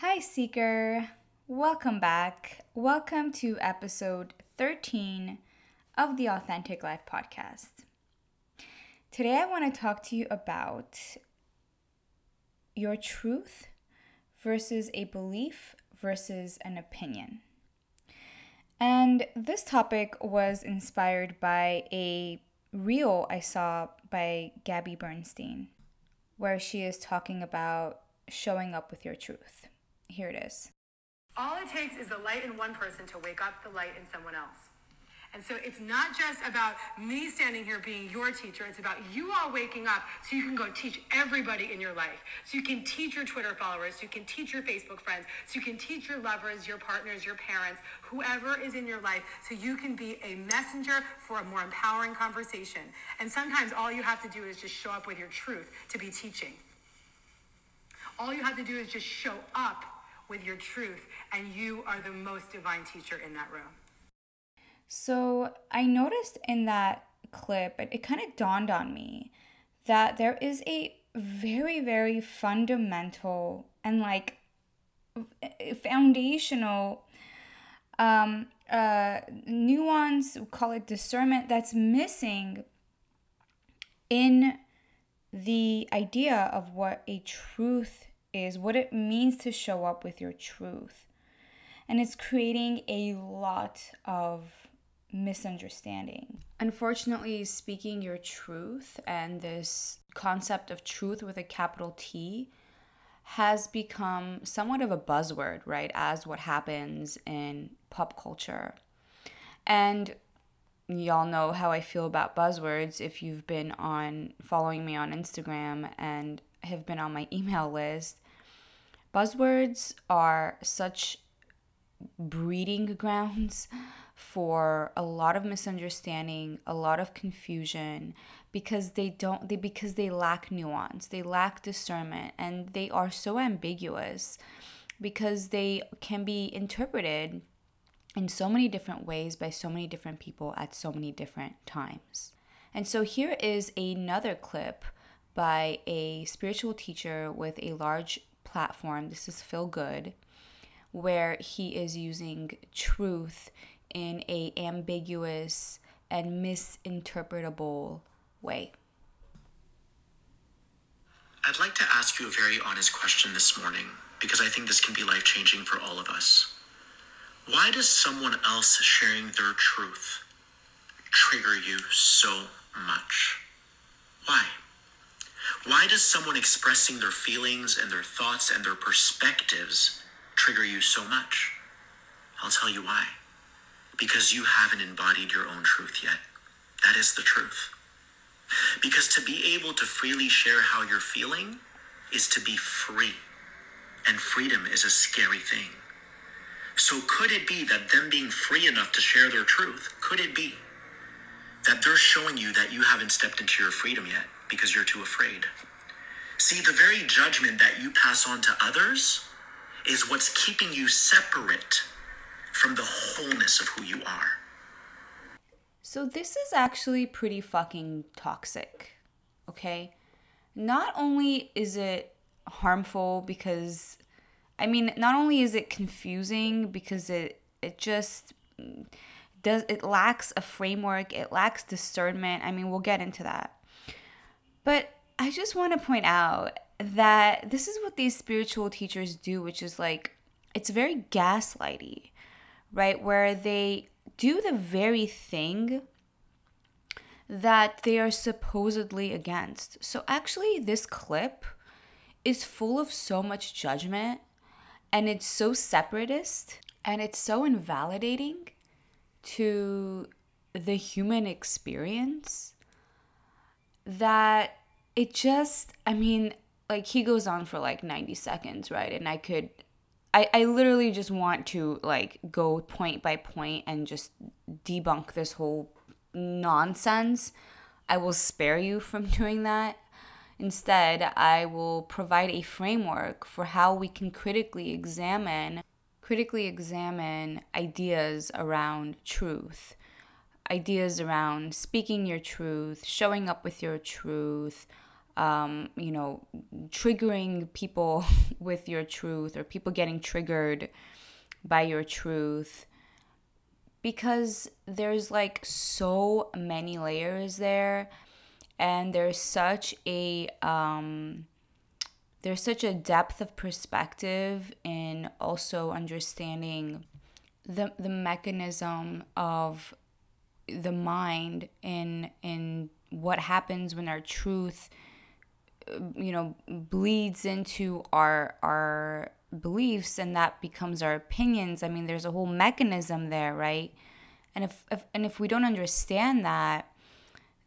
Hi, Seeker. Welcome back. Welcome to episode 13 of the Authentic Life podcast. Today, I want to talk to you about your truth versus a belief versus an opinion. And this topic was inspired by a reel I saw by Gabby Bernstein, where she is talking about showing up with your truth. Here it is. All it takes is the light in one person to wake up the light in someone else. And so it's not just about me standing here being your teacher. It's about you all waking up so you can go teach everybody in your life. So you can teach your Twitter followers, so you can teach your Facebook friends, so you can teach your lovers, your partners, your parents, whoever is in your life, so you can be a messenger for a more empowering conversation. And sometimes all you have to do is just show up with your truth to be teaching. All you have to do is just show up with your truth, and you are the most divine teacher in that room. So I noticed in that clip, it, it kind of dawned on me that there is a very, very fundamental and like foundational um, uh, nuance, call it discernment, that's missing in the idea of what a truth is, what it means to show up with your truth. And it's creating a lot of misunderstanding. Unfortunately, speaking your truth and this concept of truth with a capital T has become somewhat of a buzzword, right? As what happens in pop culture. And y'all know how I feel about buzzwords if you've been on following me on Instagram and have been on my email list. Buzzwords are such breeding grounds for a lot of misunderstanding, a lot of confusion because they don't they because they lack nuance, they lack discernment and they are so ambiguous because they can be interpreted in so many different ways by so many different people at so many different times. And so here is another clip by a spiritual teacher with a large platform. This is Phil Good, where he is using truth in a ambiguous and misinterpretable way. I'd like to ask you a very honest question this morning because I think this can be life changing for all of us. Why does someone else sharing their truth trigger you so much? Why? Why does someone expressing their feelings and their thoughts and their perspectives trigger you so much? I'll tell you why because you haven't embodied your own truth yet. That is the truth. Because to be able to freely share how you're feeling is to be free. And freedom is a scary thing. So, could it be that them being free enough to share their truth, could it be that they're showing you that you haven't stepped into your freedom yet because you're too afraid? See, the very judgment that you pass on to others is what's keeping you separate from the wholeness of who you are. So, this is actually pretty fucking toxic, okay? Not only is it harmful because, I mean, not only is it confusing because it, it just does, it lacks a framework, it lacks discernment. I mean, we'll get into that. But I just want to point out that this is what these spiritual teachers do, which is like, it's very gaslighty right? Where they do the very thing that they are supposedly against. So, actually, this clip is full of so much judgment and it's so separatist and it's so invalidating to the human experience that it just, I mean, like he goes on for like 90 seconds, right? And I could I, I literally just want to like go point by point and just debunk this whole nonsense. I will spare you from doing that. Instead, I will provide a framework for how we can critically examine critically examine ideas around truth. Ideas around speaking your truth, showing up with your truth, um, you know, triggering people with your truth or people getting triggered by your truth. Because there's like so many layers there and there's such a um, there's such a depth of perspective in also understanding the the mechanism of the mind in in what happens when our truth you know bleeds into our our beliefs and that becomes our opinions i mean there's a whole mechanism there right? And if, if and if we don't understand that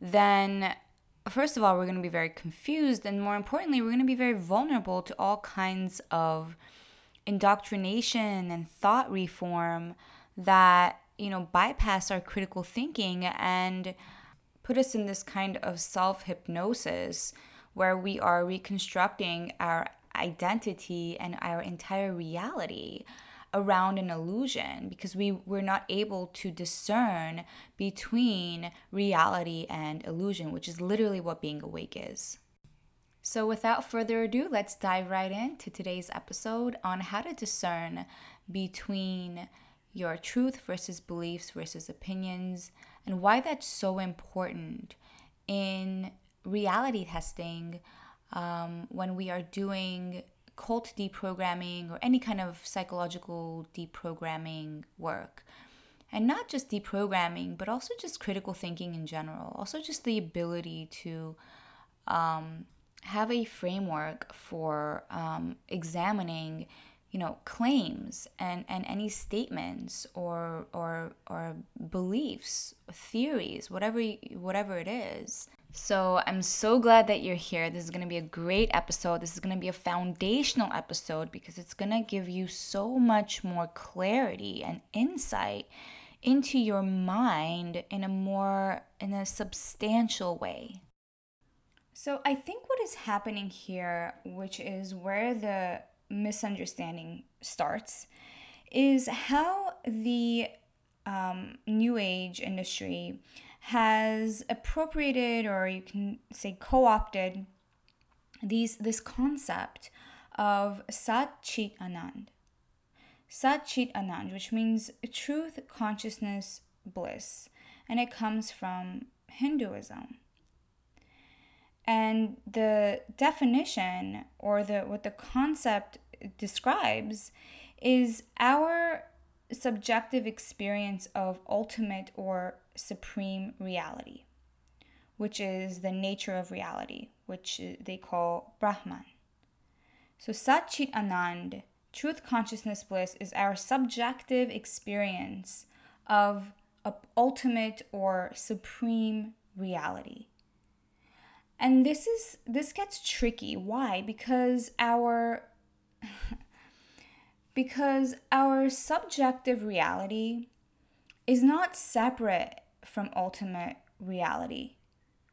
then first of all we're going to be very confused and more importantly we're going to be very vulnerable to all kinds of indoctrination and thought reform that you know bypass our critical thinking and put us in this kind of self hypnosis where we are reconstructing our identity and our entire reality around an illusion because we we're not able to discern between reality and illusion which is literally what being awake is. So without further ado let's dive right into today's episode on how to discern between your truth versus beliefs versus opinions and why that's so important in reality testing um, when we are doing cult deprogramming or any kind of psychological deprogramming work. And not just deprogramming, but also just critical thinking in general. Also, just the ability to um, have a framework for um, examining you know claims and and any statements or or or beliefs theories whatever whatever it is so i'm so glad that you're here. This is going to be a great episode. This is going to be a foundational episode because it's going to give you so much more clarity and insight into your mind in a more in a substantial way. So i think what is happening here which is where the misunderstanding starts is how the um, new age industry has appropriated or you can say co-opted these this concept of sat chit anand sat chit anand which means truth consciousness bliss and it comes from hinduism. And the definition or the what the concept describes is our subjective experience of ultimate or supreme reality, which is the nature of reality, which they call Brahman. So Sat Chit Anand, truth consciousness bliss, is our subjective experience of a ultimate or supreme reality. And this is this gets tricky. Why? Because our because our subjective reality is not separate from ultimate reality,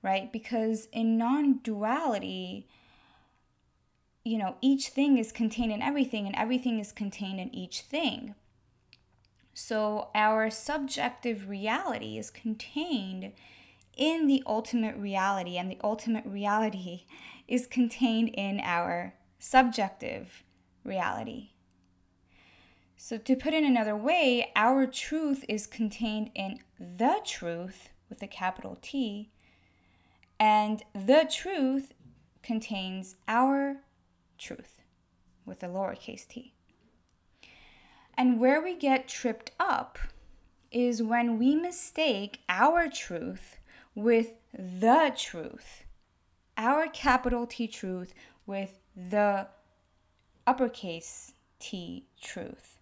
right? Because in non duality, you know, each thing is contained in everything, and everything is contained in each thing. So our subjective reality is contained in the ultimate reality, and the ultimate reality is contained in our subjective reality. So, to put it another way, our truth is contained in the truth with a capital T, and the truth contains our truth with a lowercase t. And where we get tripped up is when we mistake our truth with the truth, our capital T truth with the uppercase T truth.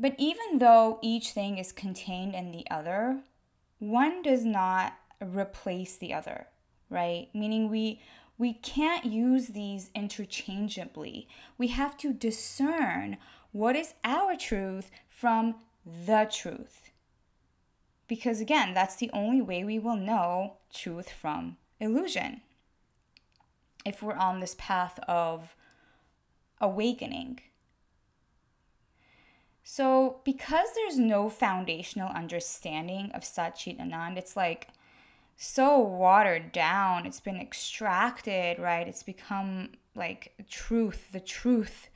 But even though each thing is contained in the other, one does not replace the other, right? Meaning we we can't use these interchangeably. We have to discern what is our truth from the truth. Because again, that's the only way we will know truth from illusion. If we're on this path of awakening. So, because there's no foundational understanding of Sat Chit Anand, it's like so watered down. It's been extracted, right? It's become like truth, the truth,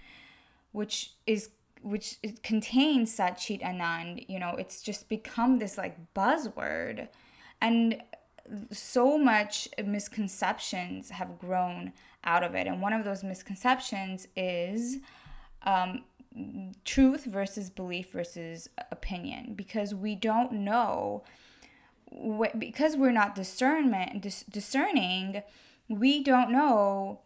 which is which it contains Satchit Anand. You know, it's just become this like buzzword, and so much misconceptions have grown out of it. And one of those misconceptions is um, truth versus belief versus opinion, because we don't know wh- because we're not discernment dis- discerning, we don't know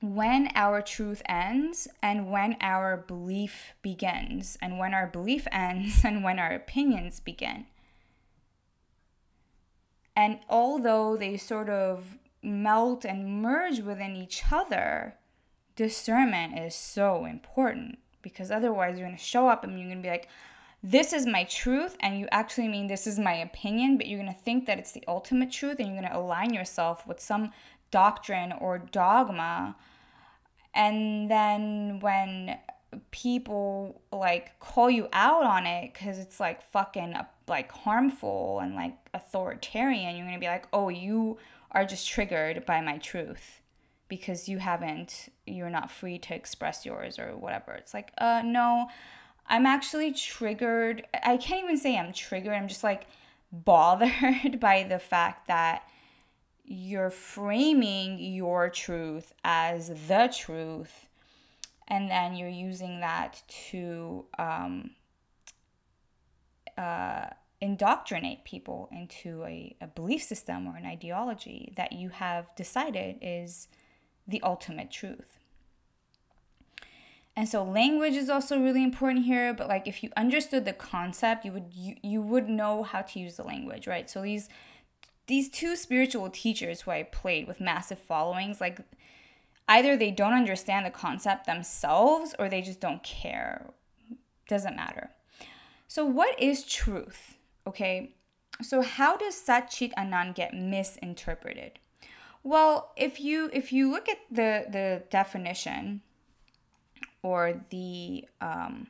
when our truth ends and when our belief begins, and when our belief ends and when our opinions begin. And although they sort of melt and merge within each other, discernment is so important because otherwise you're going to show up and you're going to be like, this is my truth, and you actually mean this is my opinion, but you're going to think that it's the ultimate truth and you're going to align yourself with some doctrine or dogma. And then when people like call you out on it because it's like fucking uh, like harmful and like authoritarian, you're going to be like, oh, you are just triggered by my truth because you haven't, you're not free to express yours or whatever. It's like, uh, no I'm actually triggered. I can't even say I'm triggered. I'm just like bothered by the fact that you're framing your truth as the truth and then you're using that to um, uh, indoctrinate people into a, a belief system or an ideology that you have decided is the ultimate truth. And so language is also really important here, but like if you understood the concept, you would you, you would know how to use the language, right? So these these two spiritual teachers who I played with massive followings, like either they don't understand the concept themselves or they just don't care. Doesn't matter. So what is truth? Okay? So how does Satchit Anand get misinterpreted? Well, if you if you look at the the definition, or the um,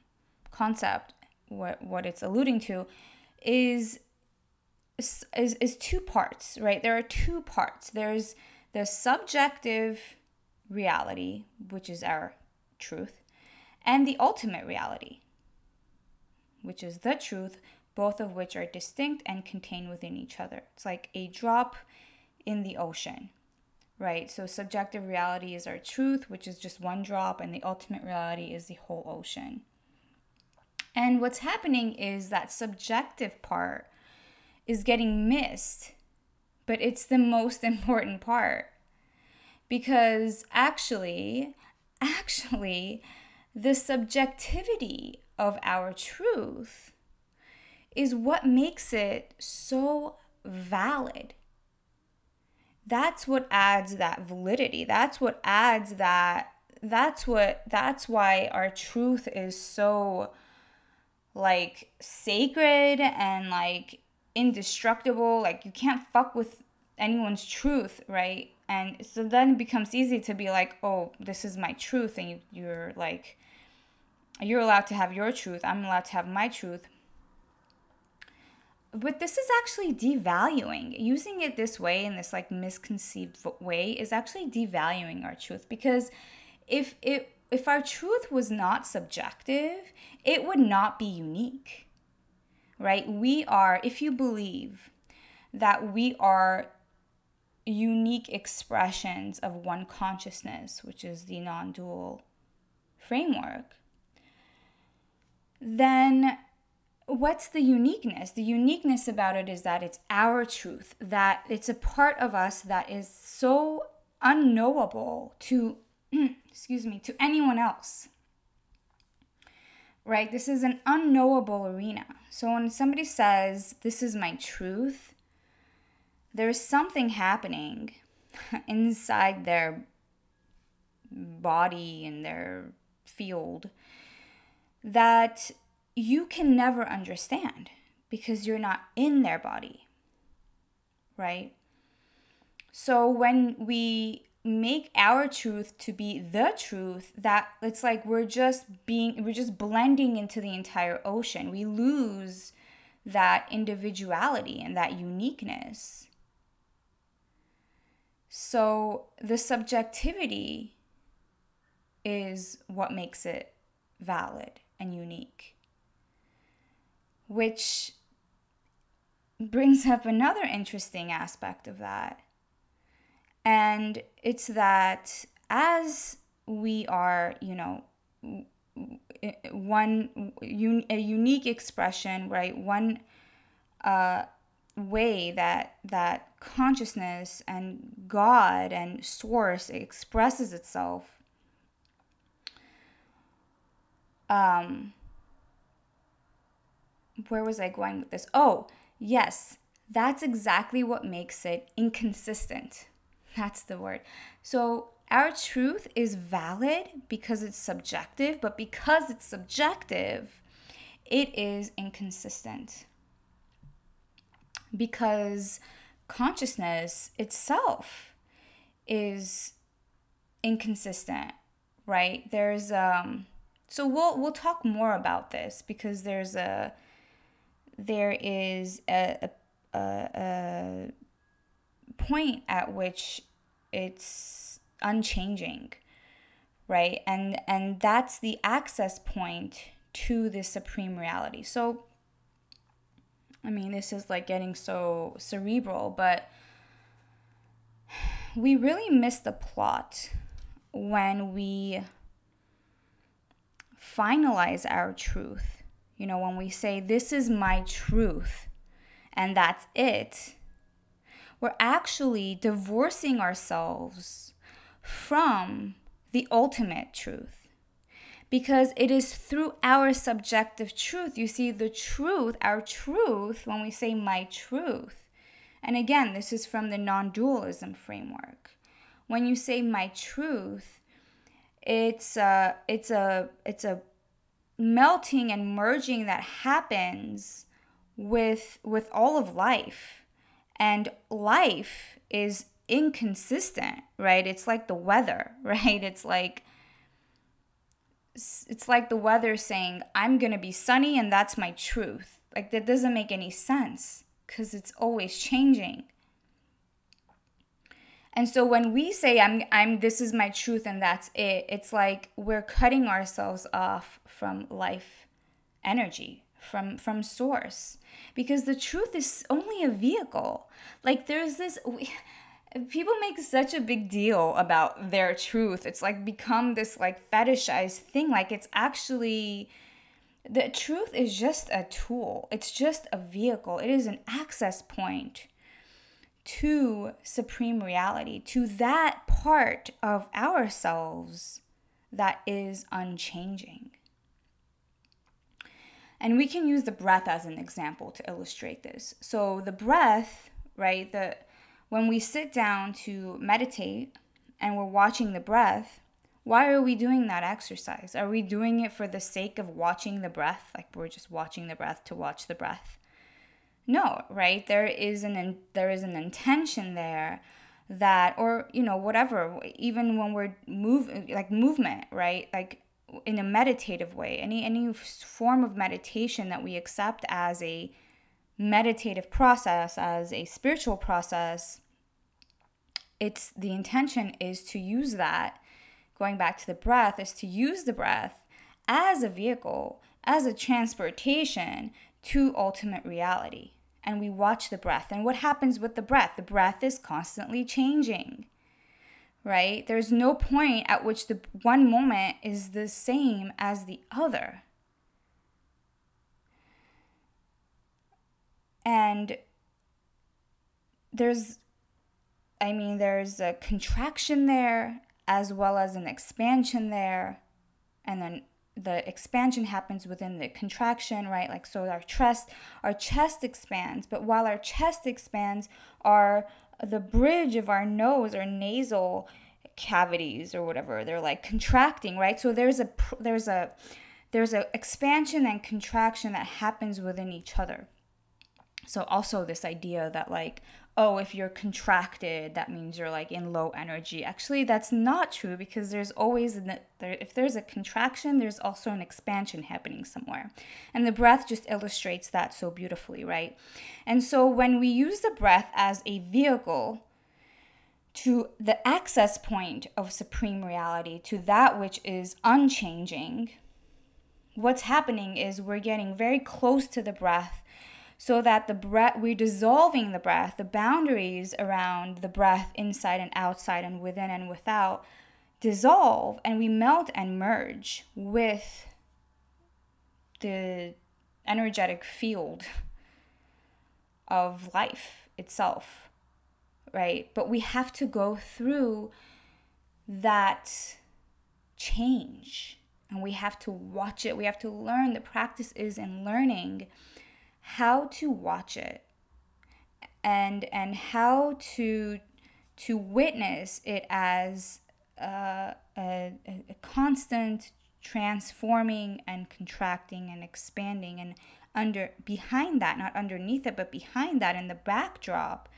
concept, what, what it's alluding to, is, is, is two parts, right? There are two parts. There's the subjective reality, which is our truth, and the ultimate reality, which is the truth, both of which are distinct and contained within each other. It's like a drop in the ocean right? So subjective reality is our truth, which is just one drop, and the ultimate reality is the whole ocean. And what's happening is that subjective part is getting missed, but it's the most important part. Because actually, actually, the subjectivity of our truth is what makes it so valid that's what adds that validity. That's what adds that that's what that's why our truth is so like sacred and like indestructible. Like you can't fuck with anyone's truth, right? And so then it becomes easy to be like, oh, this is my truth, and you, you're like, you're allowed to have your truth. I'm allowed to have my truth but this is actually devaluing. Using it this way in this like misconceived way is actually devaluing our truth because if it if our truth was not subjective it would not be unique right? We are if you believe that we are unique expressions of one consciousness which is the non-dual framework then what's the uniqueness? The uniqueness about it is that it's our truth, that it's a part of us that is so unknowable to, excuse me, to anyone else. Right? This is an unknowable arena. So when somebody says, This is my truth, there's something happening inside their body and their field that you can never understand because you're not in their body, right? So when we make our truth to be the truth that it's like we're just being we're just blending into the entire ocean. We lose that individuality and that uniqueness. So the subjectivity is what makes it valid and unique, which brings up another interesting aspect of that. And it's that as we are, you know, one a unique expression, right? One uh, way that that consciousness and God and Source expresses itself. Um, where was I going with this? Oh, yes, that's exactly what makes it inconsistent. That's the word. So our truth is valid because it's subjective, but because it's subjective, it is inconsistent. Because consciousness itself is inconsistent, right? There's um so we'll we'll talk more about this because there's a there is a, a, a point at which it's unchanging right? And and that's the access point to the supreme reality. So i mean this is like getting so cerebral but we really miss the plot when we finalize our truth you know when we say this is my truth and that's it we're actually divorcing ourselves from the ultimate truth. Because it is through our subjective truth. You see, the truth, our truth, when we say my truth, and again, this is from the non dualism framework. When you say my truth, it's a, it's a, it's a melting and merging that happens with with all of life and life is inconsistent, right? It's like the weather, right? It's like it's like the weather saying, "I'm going to be sunny and that's my truth." Like that doesn't make any sense cuz it's always changing. And so when we say I'm I'm this is my truth and that's it, it's like we're cutting ourselves off from life energy, from from source. Because the truth is only a vehicle. Like there's this we, people make such a big deal about their truth. It's like become this like fetishized thing. Like it's actually the truth is just a tool. It's just a vehicle. It is an access point to supreme reality to that part of ourselves that is unchanging and we can use the breath as an example to illustrate this so the breath right the when we sit down to meditate and we're watching the breath, why are we doing that exercise? Are we doing it for the sake of watching the breath? Like we're just watching the breath to watch the breath? No, right? There is an there is an intention there that or you know whatever even when we're move like movement right like in a meditative way any any form of meditation that we accept as a meditative process, as a spiritual process, it's the intention is to use that, going back to the breath, is to use the breath as a vehicle, as a transportation to ultimate reality. And we watch the breath. And what happens with the breath? The breath is constantly changing, right? There's no point at which the one moment is the same as the other. And there's, I mean, there's a contraction there as well as an expansion there. And then the expansion happens within the contraction, right? Like so our chest our chest expands, but while our chest expands, our the bridge of our nose or nasal cavities or whatever, they're like contracting, right? So there's a there's a there's a expansion and contraction that happens within each other. So also this idea that like oh if you're contracted that means you're like in low energy. Actually that's not true because there's always an, there, if there's a contraction there's also an expansion happening somewhere. And the breath just illustrates that so beautifully, right? And so when we use the breath as a vehicle to the access point of supreme reality, to that which is unchanging, what's happening is we're getting very close to the breath so that the breath we're dissolving the breath the boundaries around the breath inside and outside and within and without dissolve and we melt and merge with the energetic field of life itself, right? But we have to go through that change and we have to watch it. We have to learn. The practice is in learning how to watch it and and how to to witness it as uh, a, a constant transforming and contracting and expanding and under behind that not underneath it but behind that in the backdrop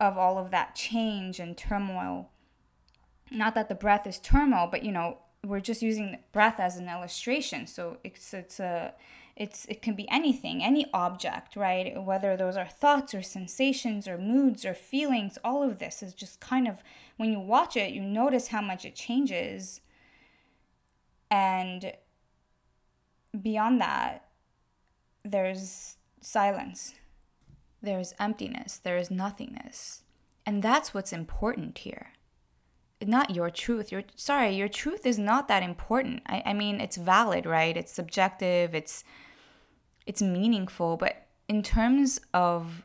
of all of that change and turmoil. Not that the breath is turmoil but you know we're just using breath as an illustration. So it's it's a it's it can be anything any object right? Whether those are thoughts or sensations or moods or feelings all of this is just kind of when you watch it you notice how much it changes. And beyond that there's silence. There's emptiness. There is nothingness. And that's what's important here. Not your truth. Your sorry your truth is not that important. I, I mean it's valid right? It's subjective. It's it's meaningful but in terms of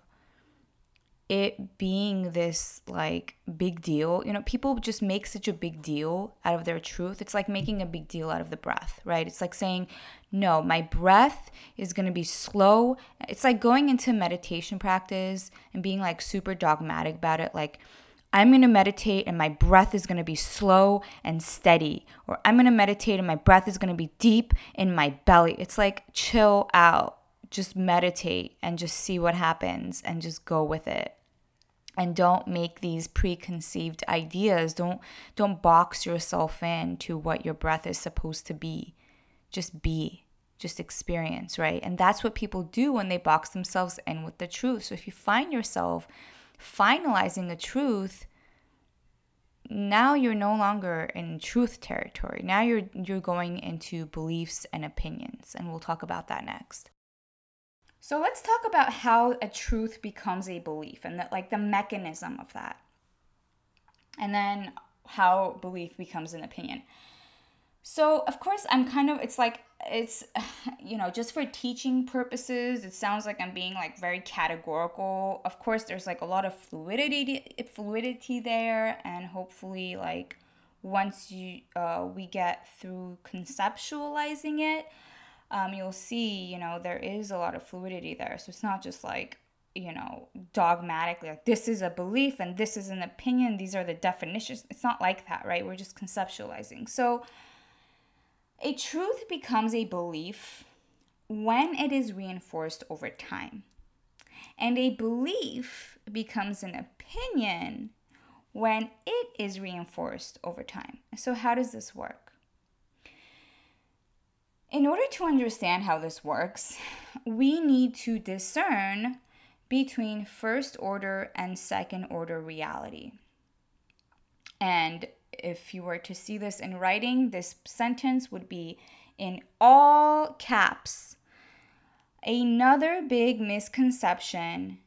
it being this like big deal you know people just make such a big deal out of their truth. It's like making a big deal out of the breath right? It's like saying no my breath is going to be slow. It's like going into meditation practice and being like super dogmatic about it like I'm going to meditate and my breath is going to be slow and steady. Or I'm going to meditate and my breath is going to be deep in my belly. It's like chill out. Just meditate and just see what happens and just go with it. And don't make these preconceived ideas. Don't don't box yourself in to what your breath is supposed to be. Just be. Just experience, right? And that's what people do when they box themselves in with the truth. So if you find yourself finalizing a truth now you're no longer in truth territory. Now you're you're going into beliefs and opinions and we'll talk about that next. So let's talk about how a truth becomes a belief and that like the mechanism of that. And then how belief becomes an opinion so of course i'm kind of it's like it's you know just for teaching purposes it sounds like i'm being like very categorical. Of course there's like a lot of fluidity fluidity there and hopefully like once you uh, we get through conceptualizing it um, you'll see you know there is a lot of fluidity there. So it's not just like you know dogmatically like this is a belief and this is an opinion these are the definitions. It's not like that right? We're just conceptualizing. So a truth becomes a belief when it is reinforced over time. And a belief becomes an opinion when it is reinforced over time. So, how does this work? In order to understand how this works, we need to discern between first order and second order reality. And if you were to see this in writing, this sentence would be in all caps. Another big misconception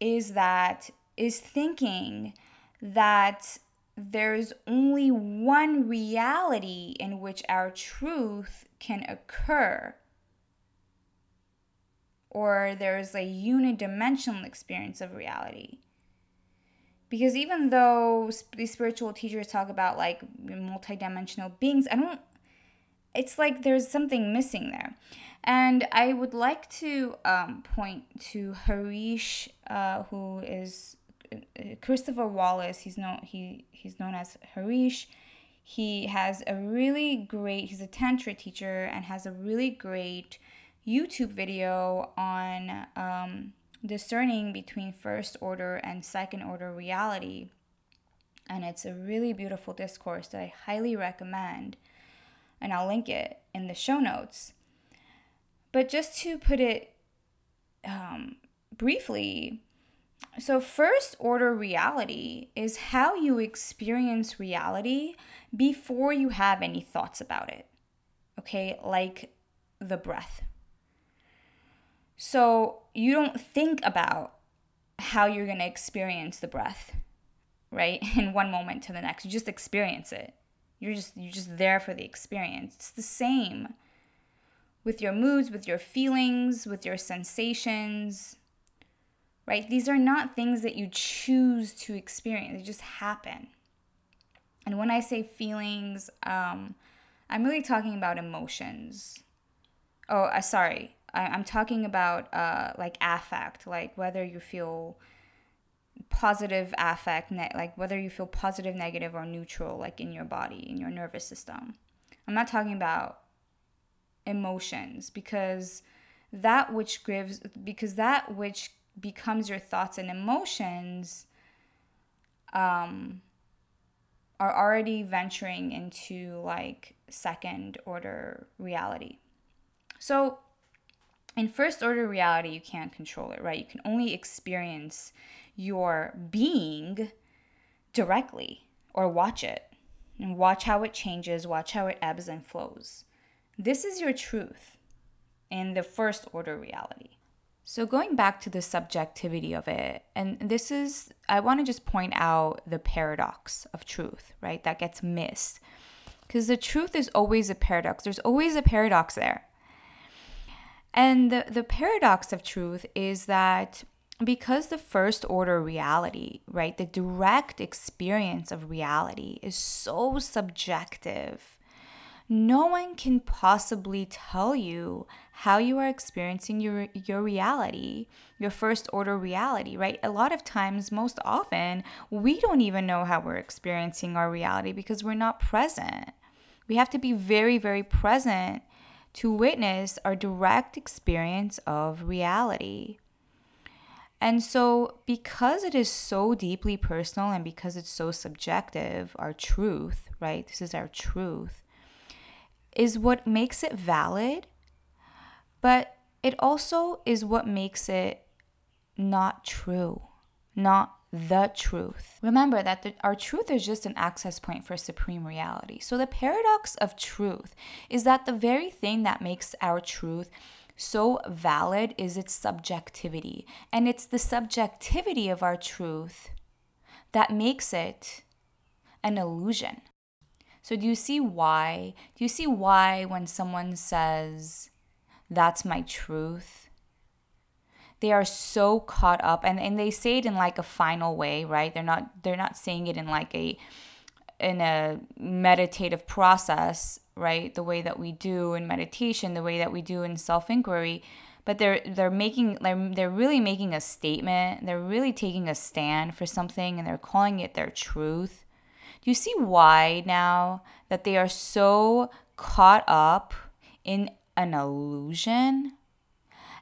is that is thinking that there's only one reality in which our truth can occur or there's a unidimensional experience of reality because even though these spiritual teachers talk about like multidimensional beings i don't it's like there's something missing there. And i would like to um, point to Hareesh uh, who is uh, Christopher Wallis. He's known he he's known as Hareesh. He has a really great he's a tantra teacher and has a really great youtube video on um, discerning between first order and second order reality. And it's a really beautiful discourse that I highly recommend. And I'll link it in the show notes. But just to put it um, briefly, so, first order reality is how you experience reality before you have any thoughts about it. Okay, like the breath. So, you don't think about how you're going to experience the breath, right? In one moment to the next. You just experience it. You're just you're just there for the experience. It's the same with your moods, with your feelings, with your sensations. Right? These are not things that you choose to experience. They just happen. And when I say feelings, um, I'm really talking about emotions. Oh, uh, sorry. I, am talking about uh, like affect, like whether you feel positive affect, ne- like whether you feel positive, negative, or neutral, like in your body, in your nervous system. I'm not talking about emotions because that which gives, because that which becomes your thoughts and emotions um, are already venturing into like second order reality. So, in first order reality, you can't control it, right? You can only experience your being directly or watch it and watch how it changes, watch how it ebbs and flows. This is your truth in the first order reality. So, going back to the subjectivity of it, and this is, I want to just point out the paradox of truth, right? That gets missed. Because the truth is always a paradox, there's always a paradox there. And the, the paradox of truth is that because the first order reality, right, the direct experience of reality is so subjective, no one can possibly tell you how you are experiencing your your reality, your first order reality, right? A lot of times, most often, we don't even know how we're experiencing our reality because we're not present. We have to be very very present to witness our direct experience of reality. And so, because it is so deeply personal and because it's so subjective, our truth, right? This is our truth, is what makes it valid, but it also is what makes it not true, not the truth. Remember that the, our truth is just an access point for supreme reality. So, the paradox of truth is that the very thing that makes our truth so valid is its subjectivity. And it's the subjectivity of our truth that makes it an illusion. So, do you see why? Do you see why when someone says, That's my truth? They are so caught up and, and they say it in like a final way, right? They're not they're not saying it in like a in a meditative process right? The way that we do in meditation the way that we do in self-inquiry but they're they're making they're, they're really making a statement. They're really taking a stand for something and they're calling it their truth. Do you see why now that they are so caught up in an illusion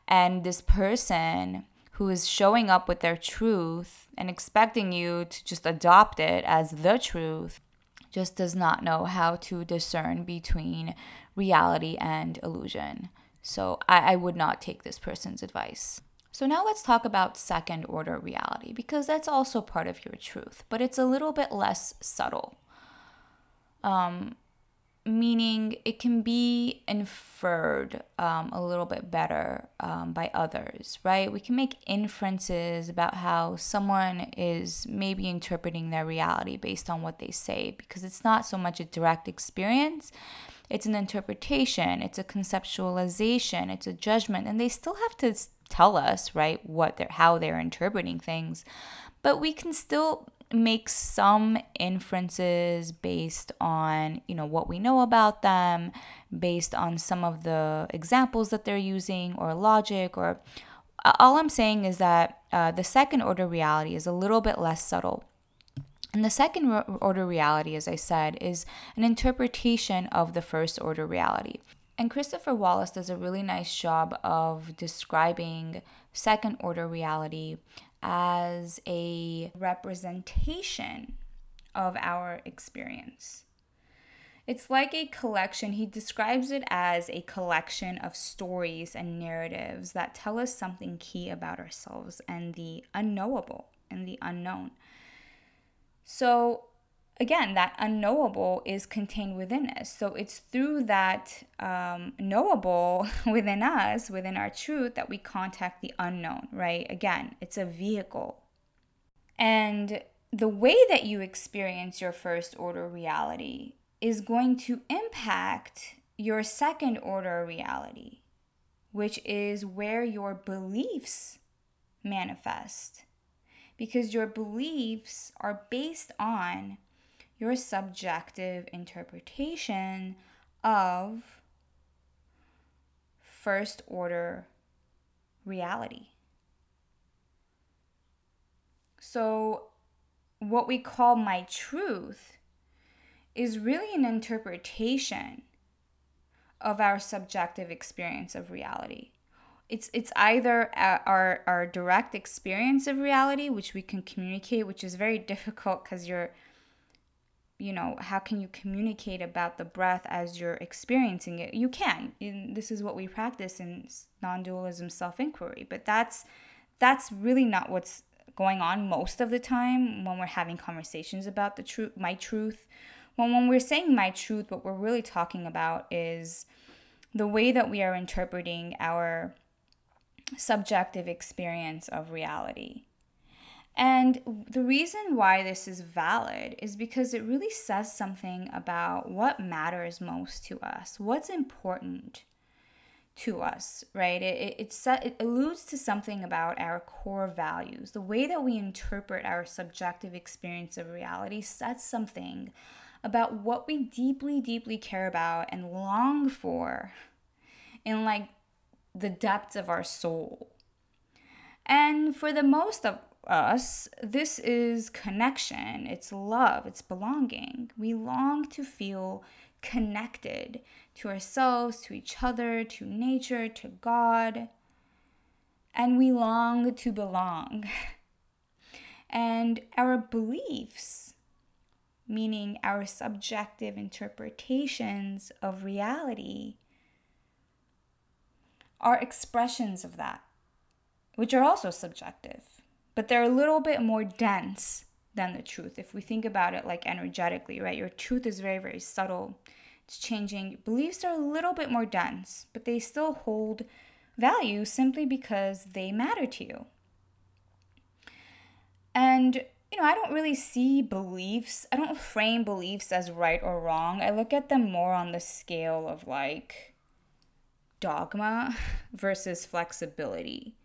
and this person who is showing up with their truth and expecting you to just adopt it as the truth just does not know how to discern between reality and illusion. So I, I would not take this person's advice. So now let's talk about second order reality because that's also part of your truth, but it's a little bit less subtle. Um, meaning it can be inferred um, a little bit better um, by others, right? We can make inferences about how someone is maybe interpreting their reality based on what they say because it's not so much a direct experience. It's an interpretation, it's a conceptualization, it's a judgment, and they still have to tell us, right, what they're how they're interpreting things. But we can still make some inferences based on you know what we know about them based on some of the examples that they're using or logic or all i'm saying is that uh, the second order reality is a little bit less subtle. And the second order reality as i said is an interpretation of the first order reality. And Christopher Wallis does a really nice job of describing second order reality as a representation of our experience. It's like a collection, he describes it as a collection of stories and narratives that tell us something key about ourselves and the unknowable and the unknown. So, again, that unknowable is contained within us. So, it's through that um, knowable within us, within our truth, that we contact the unknown, right? Again, it's a vehicle. And the way that you experience your first order reality is going to impact your second order reality, which is where your beliefs manifest. Because your beliefs are based on your subjective interpretation of first order reality. So, what we call my truth is really an interpretation of our subjective experience of reality. It's, it's either our, our direct experience of reality, which we can communicate, which is very difficult because you're, you know, how can you communicate about the breath as you're experiencing it? You can. this is what we practice in non dualism self inquiry, but that's that's really not what's going on most of the time when we're having conversations about the truth, my truth when, when we're saying my truth, what we're really talking about is the way that we are interpreting our subjective experience of reality. And the reason why this is valid is because it really says something about what matters most to us, what's important to us, right? It, it, it, it alludes to something about our core values. The way that we interpret our subjective experience of reality sets something about what we deeply, deeply care about and long for in like the depths of our soul. And for the most of us, this is connection, it's love, it's belonging. We long to feel connected to ourselves, to each other, to nature, to God. And we long to belong. And our beliefs meaning our subjective interpretations of reality, are expressions of that, which are also subjective, but they're a little bit more dense than the truth. If we think about it like energetically, right? Your truth is very, very subtle. It's changing. Beliefs are a little bit more dense, but they still hold value simply because they matter to you. And you know, I don't really see beliefs, I don't frame beliefs as right or wrong. I look at them more on the scale of like dogma versus flexibility.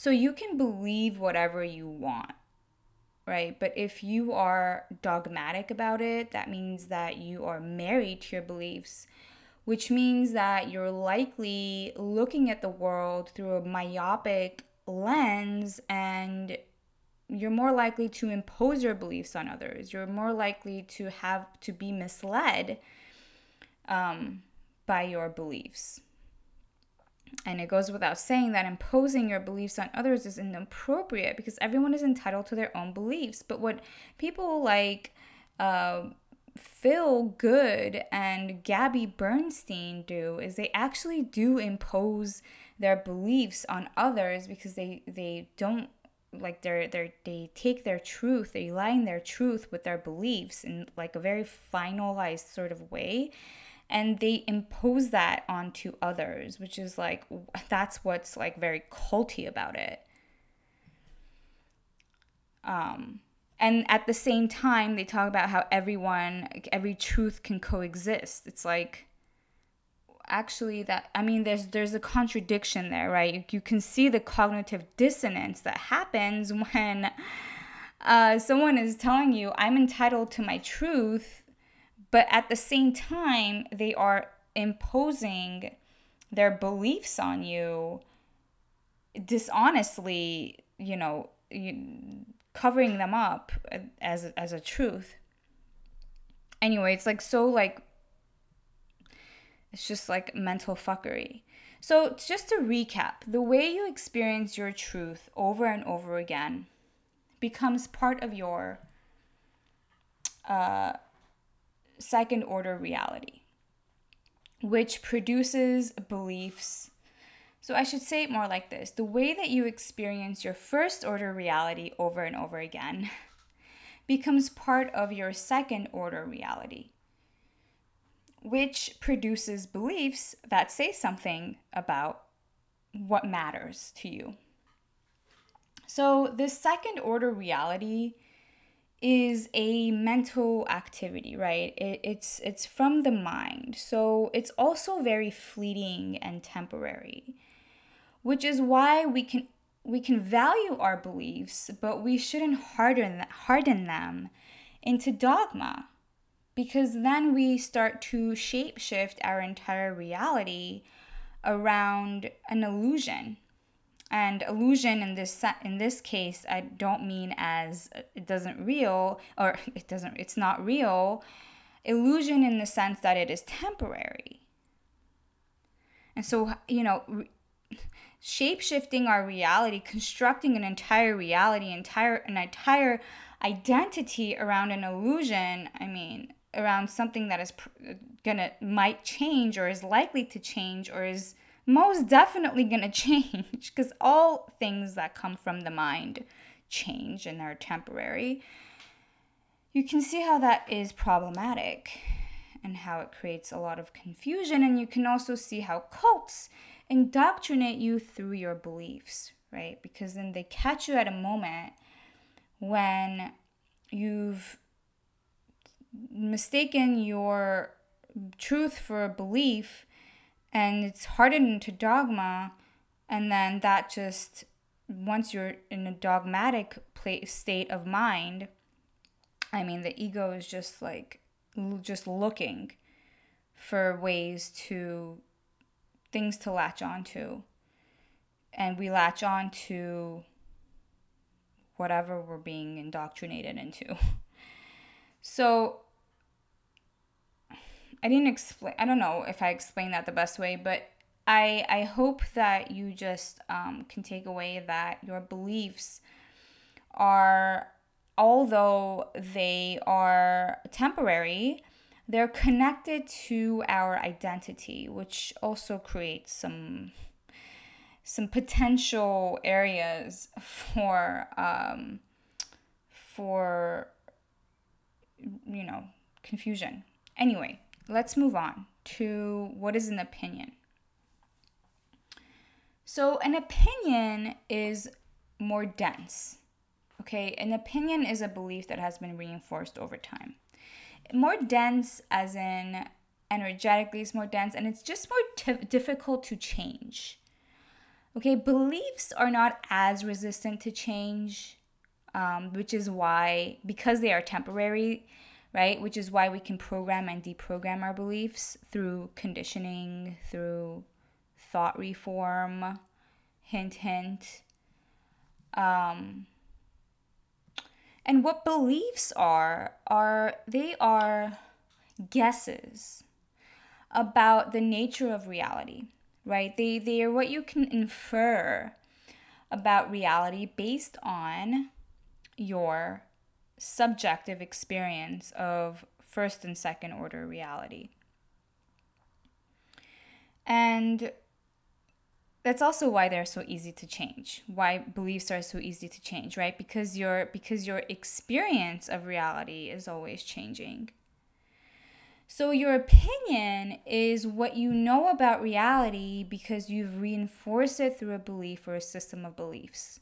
So you can believe whatever you want, right? But if you are dogmatic about it, that means that you are married to your beliefs, which means that you're likely looking at the world through a myopic lens and you're more likely to impose your beliefs on others. You're more likely to have to be misled um, by your beliefs. And it goes without saying that imposing your beliefs on others is inappropriate because everyone is entitled to their own beliefs. But what people like uh, Phil Good and Gabby Bernstein do is they actually do impose their beliefs on others because they, they don't like they're they're they take their truth they align their truth with their beliefs in like a very finalized sort of way and they impose that onto others which is like that's what's like very culty about it. Um and at the same time they talk about how everyone every truth can coexist. It's like actually that i mean there's there's a contradiction there right? You, you can see the cognitive dissonance that happens when uh, someone is telling you i'm entitled to my truth but at the same time they are imposing their beliefs on you dishonestly you know you, covering them up as as a truth anyway it's like so like it's just like mental fuckery. So, just to recap, the way you experience your truth over and over again becomes part of your uh, second order reality, which produces beliefs. So I should say it more like this the way that you experience your first order reality over and over again becomes part of your second order reality, which produces beliefs that say something about what matters to you. So, this second order reality is a mental activity, right? It, it's it's from the mind. So it's also very fleeting and temporary, which is why we can we can value our beliefs, but we shouldn't harden harden them into dogma because then we start to shapeshift our entire reality around an illusion and illusion in this in this case i don't mean as uh, it doesn't real or it doesn't it's not real. Illusion in the sense that it is temporary. And so you know shape shifting our reality constructing an entire reality entire an entire identity around an illusion i mean around something that is uh, gonna might change or is likely to change or is most definitely going to change because all things that come from the mind change and they're temporary. You can see how that is problematic and how it creates a lot of confusion. And you can also see how cults indoctrinate you through your beliefs, right? Because then they catch you at a moment when you've mistaken your truth for a belief and it's hardened into dogma and then that just once you're in a dogmatic place, state of mind i mean the ego is just like just looking for ways to things to latch onto. And we latch on to whatever we're being indoctrinated into. So I didn't explain. I don't know if I explained that the best way, but I I hope that you just um, can take away that your beliefs are, although they are temporary, they're connected to our identity, which also creates some some potential areas for um, for you know confusion. Anyway, let's move on to what is an opinion. So, an opinion is more dense. Okay, an opinion is a belief that has been reinforced over time. More dense, as in energetically, is more dense, and it's just more t- difficult to change. Okay, beliefs are not as resistant to change, um, which is why, because they are temporary, right? Which is why we can program and deprogram our beliefs through conditioning, through thought reform, hint, hint. Um, and what beliefs are, are they are guesses about the nature of reality, right? They, they are what you can infer about reality based on your subjective experience of first and second order reality. And that's also why they're so easy to change why beliefs are so easy to change right? Because your because your experience of reality is always changing. So your opinion is what you know about reality because you've reinforced it through a belief or a system of beliefs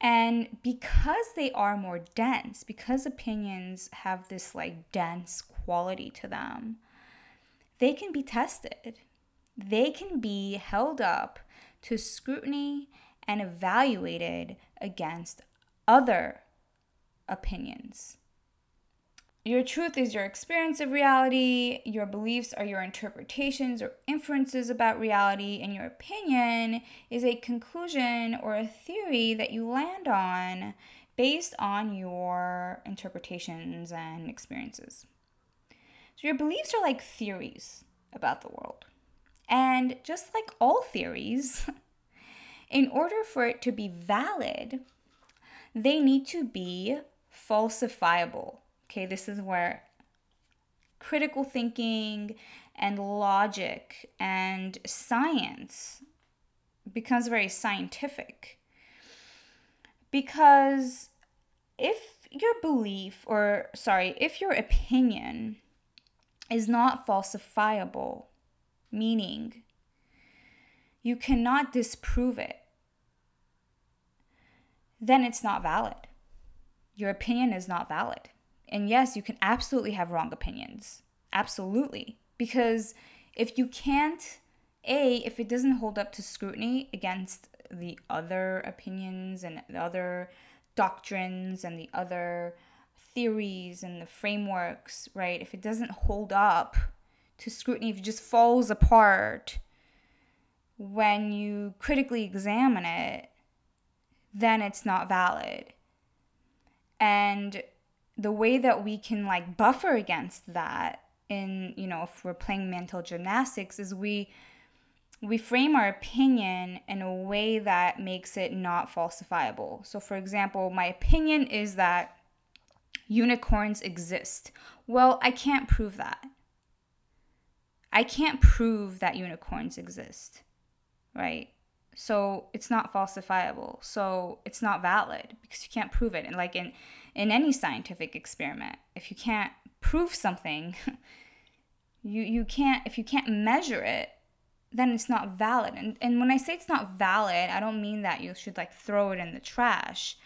and because they are more dense, because opinions have this like dense quality to them, they can be tested. They can be held up to scrutiny and evaluated against other opinions. Your truth is your experience of reality, your beliefs are your interpretations or inferences about reality, and your opinion is a conclusion or a theory that you land on based on your interpretations and experiences. So, your beliefs are like theories about the world. And just like all theories, in order for it to be valid, they need to be falsifiable Okay, this is where critical thinking and logic and science becomes very scientific. Because if your belief, or sorry, if your opinion is not falsifiable, meaning you cannot disprove it, then it's not valid. Your opinion is not valid. And yes, you can absolutely have wrong opinions. Absolutely. Because if you can't, A, if it doesn't hold up to scrutiny against the other opinions and the other doctrines and the other theories and the frameworks, right? If it doesn't hold up to scrutiny, if it just falls apart when you critically examine it, then it's not valid. And the way that we can like buffer against that in, you know, if we're playing mental gymnastics is we we frame our opinion in a way that makes it not falsifiable. So for example, my opinion is that unicorns exist. Well, I can't prove that. I can't prove that unicorns exist. Right? So it's not falsifiable. So it's not valid because you can't prove it. And like in in any scientific experiment, if you can't prove something, you you can't if you can't measure it, then it's not valid. And and when I say it's not valid, I don't mean that you should like throw it in the trash.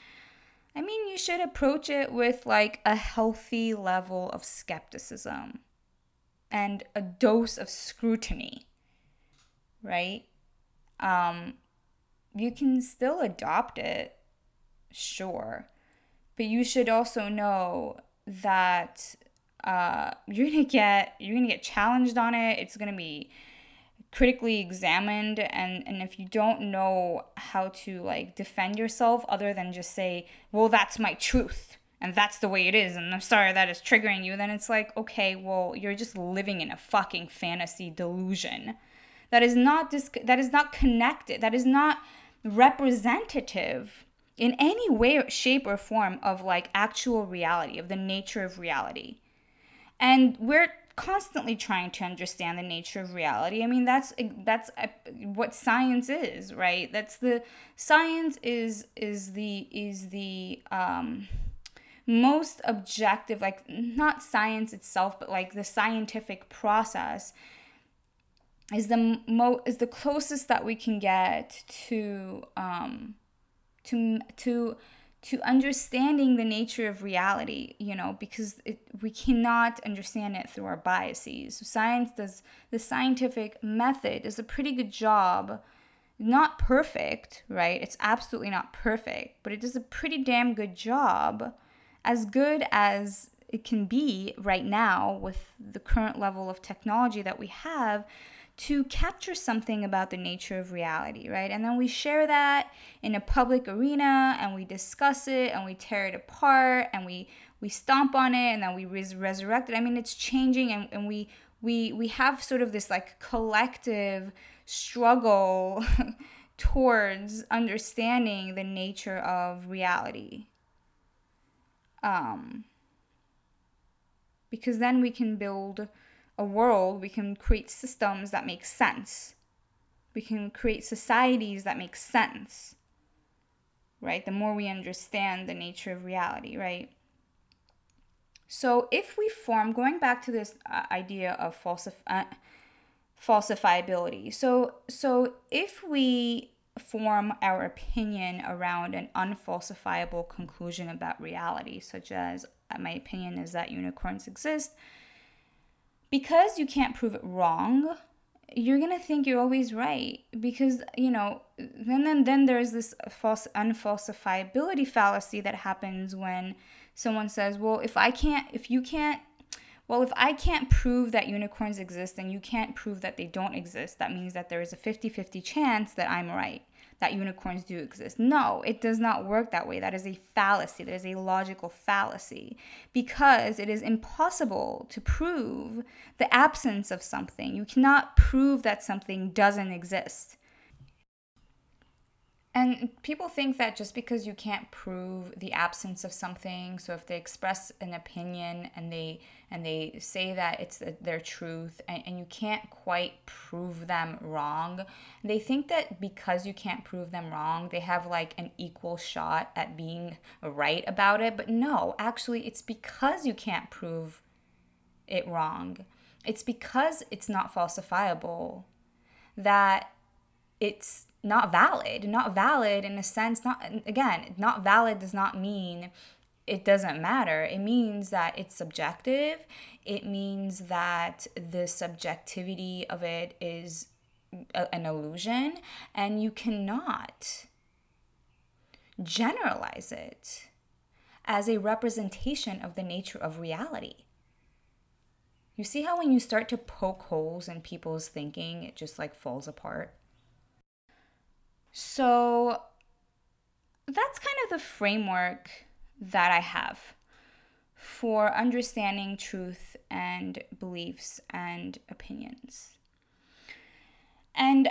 I mean you should approach it with like a healthy level of skepticism and a dose of scrutiny. Right? Um you can still adopt it, sure, but you should also know that uh, you're gonna get you're gonna get challenged on it. It's gonna be critically examined and and if you don't know how to like defend yourself other than just say well that's my truth and that's the way it is and i'm sorry that is triggering you then it's like okay well you're just living in a fucking fantasy delusion that is not dis- that is not connected that is not representative in any way shape or form of like actual reality of the nature of reality. And we're constantly trying to understand the nature of reality. I mean that's that's what science is right? That's the science is is the is the um most objective like not science itself but like the scientific process is the mo is the closest that we can get to um to to to understanding the nature of reality you know because it, we cannot understand it through our biases. Science does the scientific method does a pretty good job. Not perfect right? It's absolutely not perfect but it does a pretty damn good job as good as it can be right now with the current level of technology that we have to capture something about the nature of reality, right? And then we share that in a public arena and we discuss it and we tear it apart and we we stomp on it and then we res- resurrect it. I mean, it's changing and, and we we we have sort of this like collective struggle towards understanding the nature of reality. Um because then we can build a world, we can create systems that make sense. We can create societies that make sense. Right? The more we understand the nature of reality, right? So if we form, going back to this uh, idea of falsif- uh, falsifiability. So so if we form our opinion around an unfalsifiable conclusion about reality, such as my opinion is that unicorns exist, because you can't prove it wrong you're gonna think you're always right because you know then then then there's this false unfalsifiability fallacy that happens when someone says well if i can't if you can't well if i can't prove that unicorns exist and you can't prove that they don't exist. That means that there is a 50-50 chance that i'm right that unicorns do exist. No, it does not work that way. That is a fallacy. That is a logical fallacy because it is impossible to prove the absence of something. You cannot prove that something doesn't exist. And people think that just because you can't prove the absence of something so if they express an opinion and they and they say that it's their truth and, and you can't quite prove them wrong they think that because you can't prove them wrong they have like an equal shot at being right about it. But no actually it's because you can't prove it wrong. It's because it's not falsifiable that it's not valid. Not valid in a sense, not again, not valid does not mean it doesn't matter. It means that it's subjective. It means that the subjectivity of it is a, an illusion, and you cannot generalize it as a representation of the nature of reality. You see how when you start to poke holes in people's thinking, it just like falls apart? So that's kind of the framework that I have for understanding truth and beliefs and opinions. And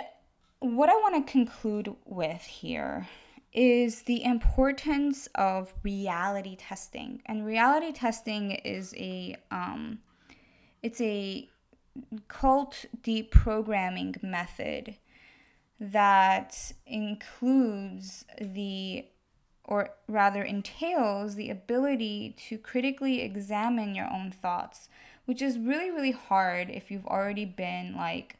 what I want to conclude with here is the importance of reality testing. And reality testing is a um, it's a cult deprogramming method that includes the, or rather entails the ability to critically examine your own thoughts, which is really, really hard if you've already been like,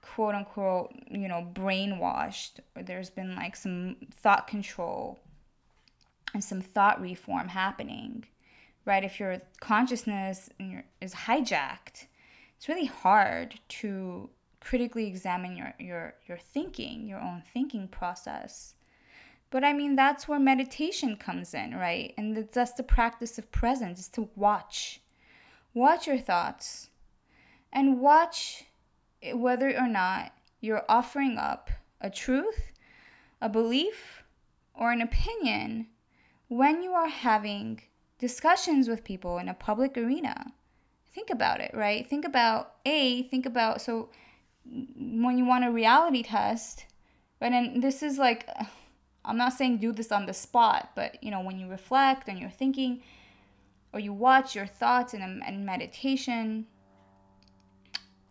quote unquote, you know, brainwashed, or there's been like some thought control and some thought reform happening, right? If your consciousness is hijacked, it's really hard to critically examine your, your, your thinking, your own thinking process. But I mean, that's where meditation comes in, right? And that's the practice of presence, is to watch. Watch your thoughts and watch whether or not you're offering up a truth, a belief, or an opinion when you are having discussions with people in a public arena. Think about it, right? Think about A, think about so when you want a reality test, right? And this is like, I'm not saying do this on the spot, but you know, when you reflect and you're thinking, or you watch your thoughts in, a, in meditation,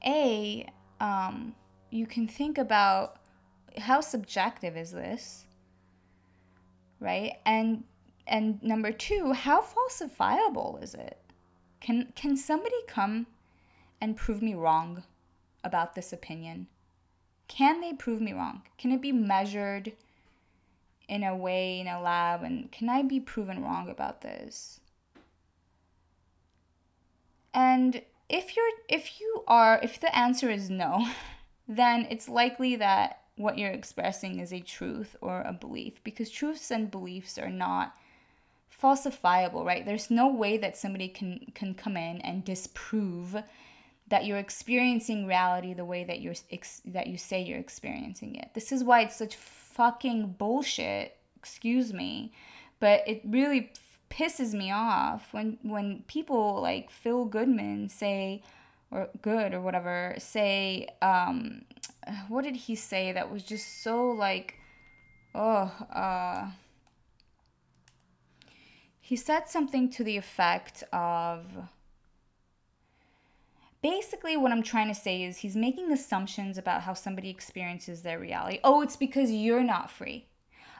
A, um, you can think about how subjective is this, right? And and number two, how falsifiable is it? Can can somebody come and prove me wrong? About this opinion? Can they prove me wrong? Can it be measured in a way in a lab and can I be proven wrong about this? And if you're if you are if the answer is no, then it's likely that what you're expressing is a truth or a belief because truths and beliefs are not falsifiable, right? There's no way that somebody can can come in and disprove that you're experiencing reality the way that you're ex- that you say you're experiencing it. This is why it's such fucking bullshit. Excuse me, but it really pisses me off when when people like Phil Goodman say or good or whatever say um what did he say that was just so like oh uh he said something to the effect of basically what I'm trying to say is he's making assumptions about how somebody experiences their reality. Oh, it's because you're not free.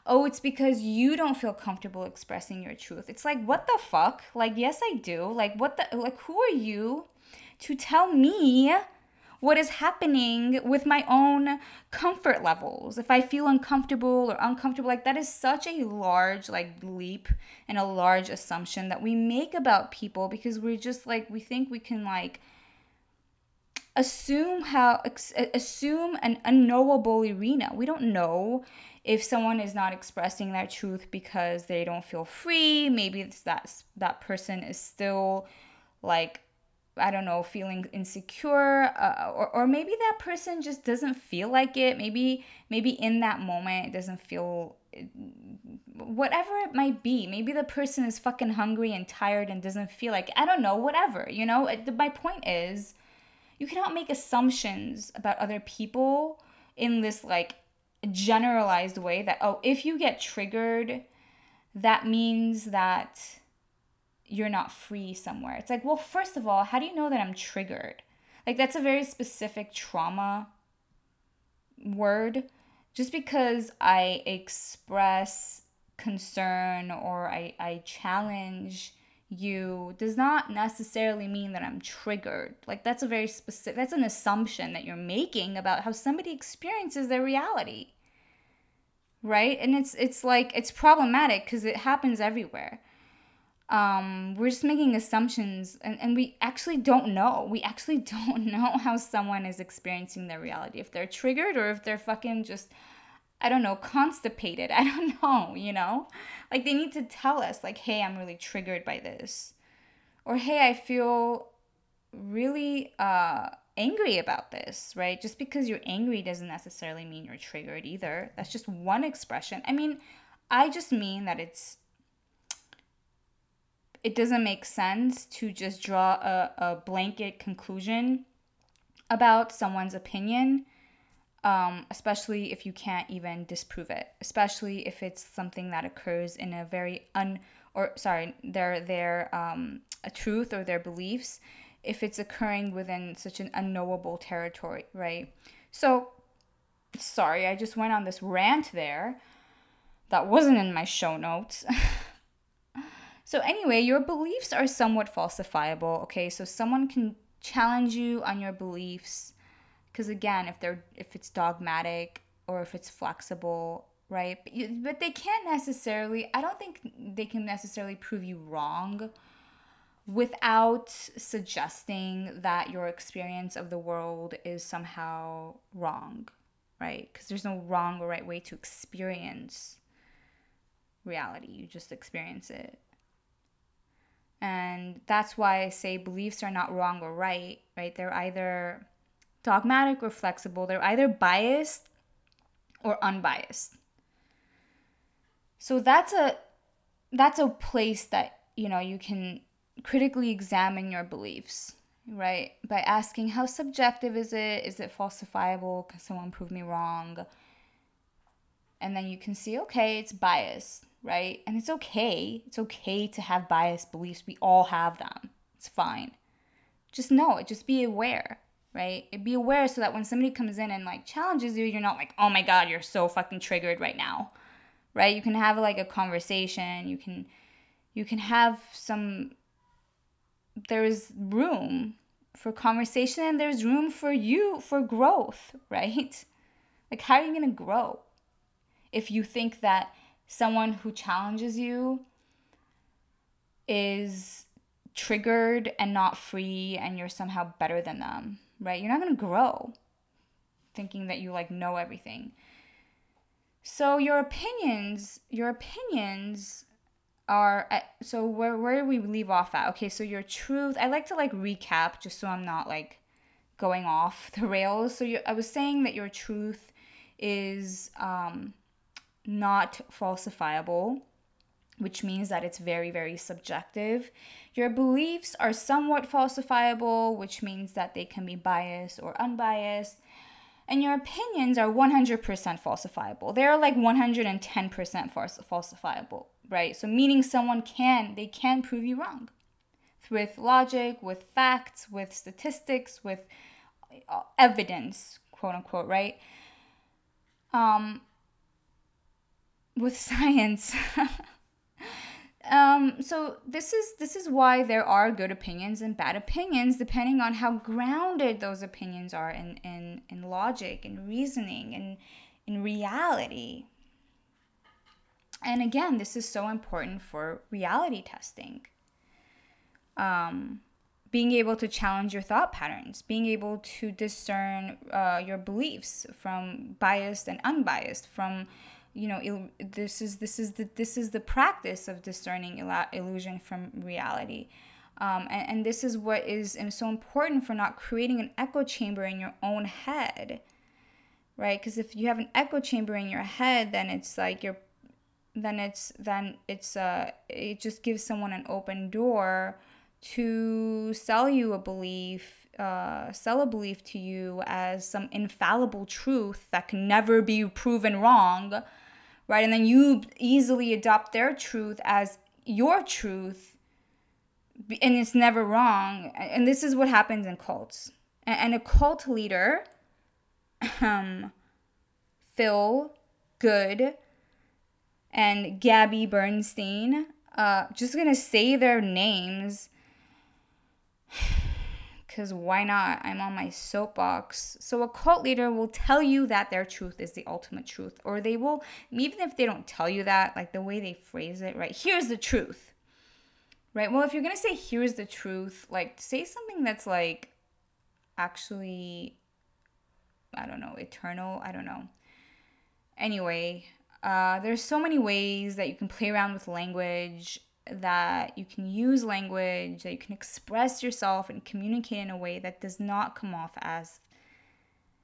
Oh, it's because you don't feel comfortable expressing your truth. It's like, what the fuck? Like, yes, I do. Like, what the, like, who are you to tell me what is happening with my own comfort levels? If I feel uncomfortable or uncomfortable, like, that is such a large, like, leap and a large assumption that we make about people because we're just like, we think we can, like, assume how assume an unknowable arena. We don't know if someone is not expressing their truth because they don't feel free. Maybe it's that that person is still like I don't know, feeling insecure, uh, or, or maybe that person just doesn't feel like it. Maybe maybe in that moment it doesn't feel whatever it might be. Maybe the person is fucking hungry and tired and doesn't feel like I don't know, whatever. You know, my point is you cannot make assumptions about other people in this like generalized way that oh if you get triggered that means that you're not free somewhere. It's like well first of all how do you know that i'm triggered? Like that's a very specific trauma word. Just because i express concern or i, I challenge you does not necessarily mean that I'm triggered. Like that's a very specific that's an assumption that you're making about how somebody experiences their reality. Right? And it's it's like it's problematic cuz it happens everywhere. Um we're just making assumptions and and we actually don't know. We actually don't know how someone is experiencing their reality if they're triggered or if they're fucking just I don't know, constipated. I don't know, you know? Like they need to tell us, like, hey, I'm really triggered by this. Or hey, I feel really uh, angry about this, right? Just because you're angry doesn't necessarily mean you're triggered either. That's just one expression. I mean, I just mean that it's it doesn't make sense to just draw a, a blanket conclusion about someone's opinion um, especially if you can't even disprove it, especially if it's something that occurs in a very un or sorry, their their um, a truth or their beliefs, if it's occurring within such an unknowable territory, right? So, sorry, I just went on this rant there that wasn't in my show notes. so anyway, your beliefs are somewhat falsifiable. Okay, so someone can challenge you on your beliefs because again if they're if it's dogmatic or if it's flexible right? But, you, but they can't necessarily i don't think they can necessarily prove you wrong without suggesting that your experience of the world is somehow wrong right? Because there's no wrong or right way to experience reality. You just experience it. And that's why i say beliefs are not wrong or right right? They're either dogmatic or flexible. They're either biased or unbiased. So that's a that's a place that, you know, you can critically examine your beliefs, right? By asking how subjective is it? Is it falsifiable? Can someone prove me wrong? And then you can see, okay, it's biased, right? And it's okay. It's okay to have biased beliefs. We all have them. It's fine. Just know it. Just be aware right? Be aware so that when somebody comes in and like challenges you, you're not like, oh my god, you're so fucking triggered right now, right? You can have like a conversation. You can, you can have some. There's room for conversation and there's room for you for growth, right? Like, how are you gonna grow if you think that someone who challenges you is triggered and not free and you're somehow better than them? Right? You're not going to grow thinking that you like know everything. So your opinions, your opinions are at, so where where do we leave off at? Okay, so your truth. I like to like recap just so I'm not like going off the rails. So you, I was saying that your truth is um, not falsifiable which means that it's very, very subjective. Your beliefs are somewhat falsifiable, which means that they can be biased or unbiased. And your opinions are 100% falsifiable. They're like 110% fals- falsifiable, right? So meaning someone can, they can prove you wrong with logic, with facts, with statistics, with uh, evidence, quote unquote, right? Um, with science. Um, so this is this is why there are good opinions and bad opinions depending on how grounded those opinions are in in, in logic and reasoning and in reality. And again, this is so important for reality testing. Um, being able to challenge your thought patterns, being able to discern uh, your beliefs from biased and unbiased, from you know il- this is this is the this is the practice of discerning il- illusion from reality. Um, and, and this is what is so important for not creating an echo chamber in your own head right? Because if you have an echo chamber in your head then it's like you're then it's then it's uh it just gives someone an open door to sell you a belief uh, sell a belief to you as some infallible truth that can never be proven wrong, right? And then you easily adopt their truth as your truth, and it's never wrong. And this is what happens in cults. And a cult leader, um, Phil Good, and Gabby Bernstein, uh, just gonna say their names because why not? I'm on my soapbox. So, a cult leader will tell you that their truth is the ultimate truth, or they will, even if they don't tell you that, like the way they phrase it, right? Here's the truth, right? Well, if you're gonna say, here's the truth, like say something that's like actually, I don't know, eternal, I don't know. Anyway, uh, there's so many ways that you can play around with language that you can use language, that you can express yourself and communicate in a way that does not come off as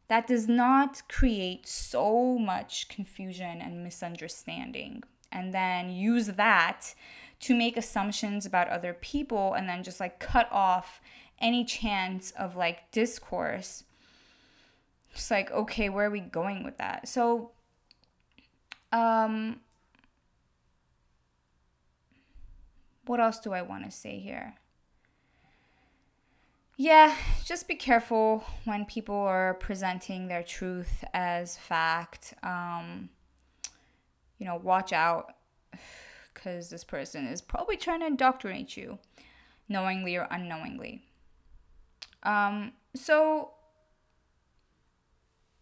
that does not create so much confusion and misunderstanding. And then use that to make assumptions about other people and then just like cut off any chance of like discourse. Just like, okay, where are we going with that? So, um, what else do I want to say here? Yeah, just be careful when people are presenting their truth as fact. Um, you know, watch out because this person is probably trying to indoctrinate you, knowingly or unknowingly. Um, so,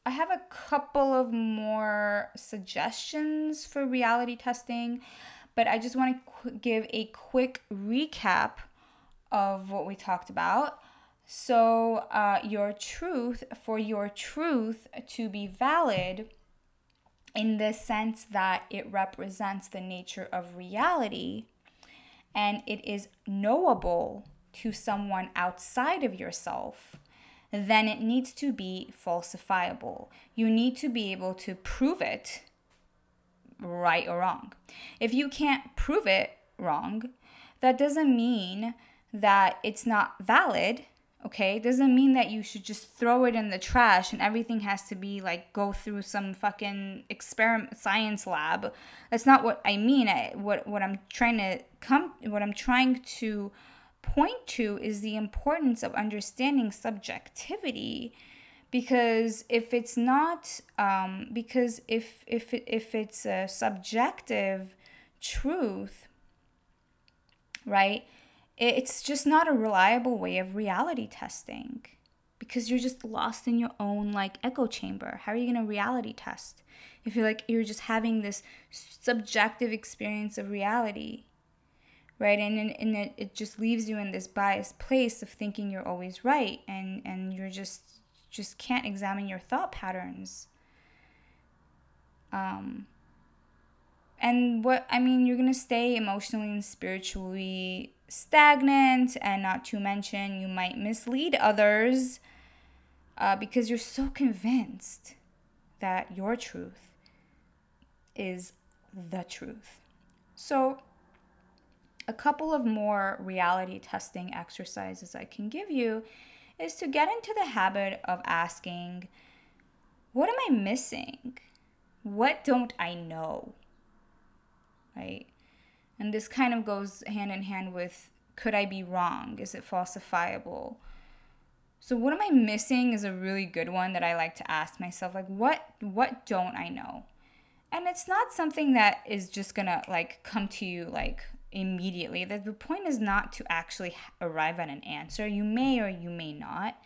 I have a couple of more suggestions for reality testing but I just want to qu- give a quick recap of what we talked about. So, uh, your truth, for your truth to be valid, in the sense that it represents the nature of reality and it is knowable to someone outside of yourself, then it needs to be falsifiable. You need to be able to prove it right or wrong. If you can't prove it wrong, that doesn't mean that it's not valid. Okay, it doesn't mean that you should just throw it in the trash and everything has to be like go through some fucking experiment science lab. That's not what I mean. I, what what I'm trying to come what I'm trying to point to is the importance of understanding subjectivity because if it's not um, because if if if it's a subjective truth right it's just not a reliable way of reality testing because you're just lost in your own like echo chamber. How are you going to reality test if you're like you're just having this subjective experience of reality right? And, and, and it, it just leaves you in this biased place of thinking you're always right and and you're just just can't examine your thought patterns. Um, and what I mean, you're gonna stay emotionally and spiritually stagnant, and not to mention, you might mislead others uh, because you're so convinced that your truth is the truth. So, a couple of more reality testing exercises I can give you is to get into the habit of asking, What am I missing? What don't I know? Right? And this kind of goes hand in hand with could I be wrong? Is it falsifiable? So what am I missing is a really good one that I like to ask myself like what what don't I know? And it's not something that is just going to like come to you like immediately. The, the point is not to actually arrive at an answer. You may or you may not,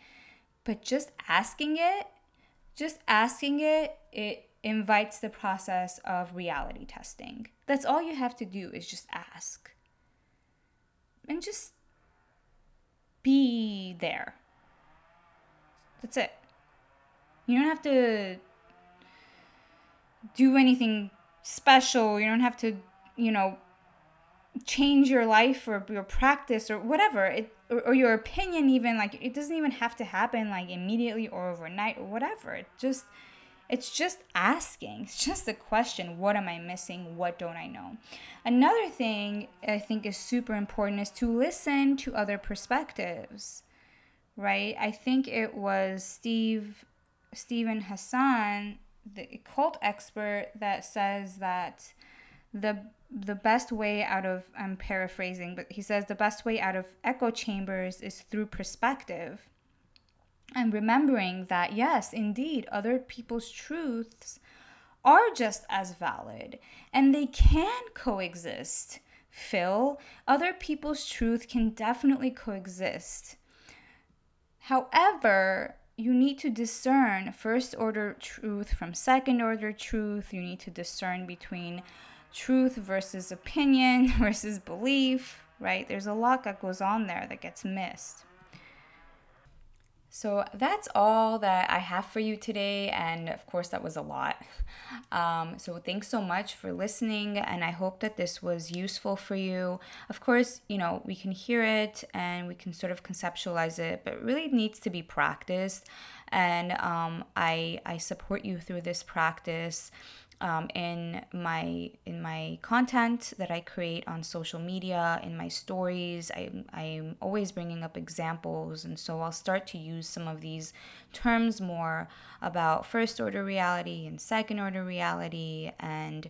but just asking it, just asking it, it invites the process of reality testing. That's all you have to do is just ask. And just be there. That's it. You don't have to do anything special. You don't have to, you know, change your life or your practice or whatever. It or, or, your opinion even like it doesn't even have to happen like immediately or overnight or whatever. It just it's just asking. It's just a question. What am i missing? What don't i know? Another thing i think is super important is to listen to other perspectives right? I think it was Steve Steven Hassan, the cult expert, that says that the the best way out of I'm paraphrasing, but he says the best way out of echo chambers is through perspective. And remembering that yes, indeed, other people's truths are just as valid and they can coexist. Phil, other people's truth can definitely coexist. However, you need to discern first order truth from second order truth. You need to discern between truth versus opinion versus belief, right? There's a lot that goes on there that gets missed. So that's all that I have for you today. And of course, that was a lot. Um, so thanks so much for listening. And I hope that this was useful for you. Of course, you know, we can hear it and we can sort of conceptualize it, but it really needs to be practiced. And um, I, I support you through this practice um, in my in my content that I create on social media, in my stories. I I'm always bringing up examples, and so I'll start to use some of these terms more about first order reality and second order reality and.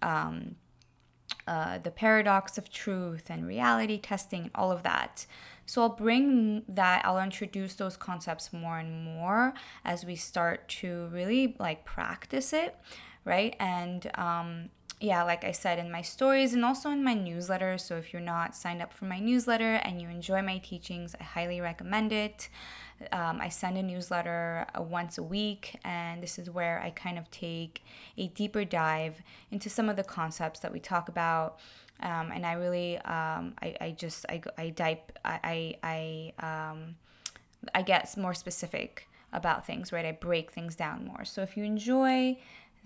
Um, uh, the paradox of truth and reality testing and all of that. So I'll bring that, I'll introduce those concepts more and more as we start to really like practice it right? And um, yeah, like I said in my stories and also in my newsletter. So if you're not signed up for my newsletter and you enjoy my teachings, I highly recommend it. Um, I send a newsletter uh, once a week, and this is where I kind of take a deeper dive into some of the concepts that we talk about. Um, and I really, um, I, I just, I, I dive, I, I, I, um, I get more specific about things, right? I break things down more. So if you enjoy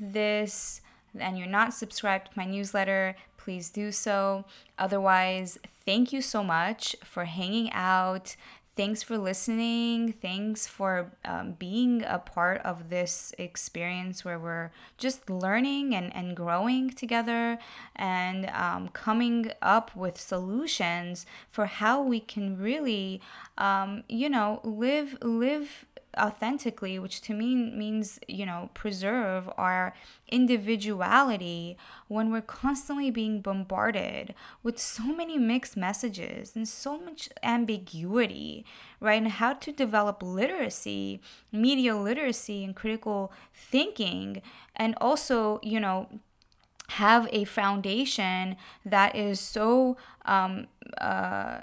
this and you're not subscribed to my newsletter, please do so. Otherwise, thank you so much for hanging out. Thanks for listening. Thanks for um, being a part of this experience where we're just learning and, and growing together and um, coming up with solutions for how we can really, um, you know, live live authentically, which to me means, you know, preserve our individuality when we're constantly being bombarded with so many mixed messages and so much ambiguity, right? And how to develop literacy, media literacy, and critical thinking, and also, you know, have a foundation that is so um, uh,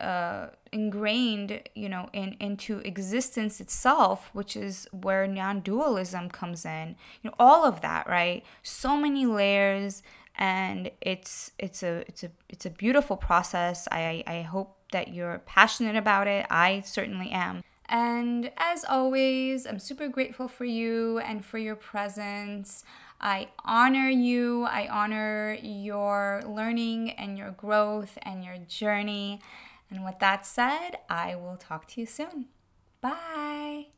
uh, ingrained, you know, in into existence itself, which is where non-dualism comes in. You know, all of that, right? So many layers, and it's it's a it's a it's a beautiful process. I I hope that you're passionate about it. I certainly am. And as always, I'm super grateful for you and for your presence. I honor you. I honor your learning and your growth and your journey. And with that said, I will talk to you soon. Bye.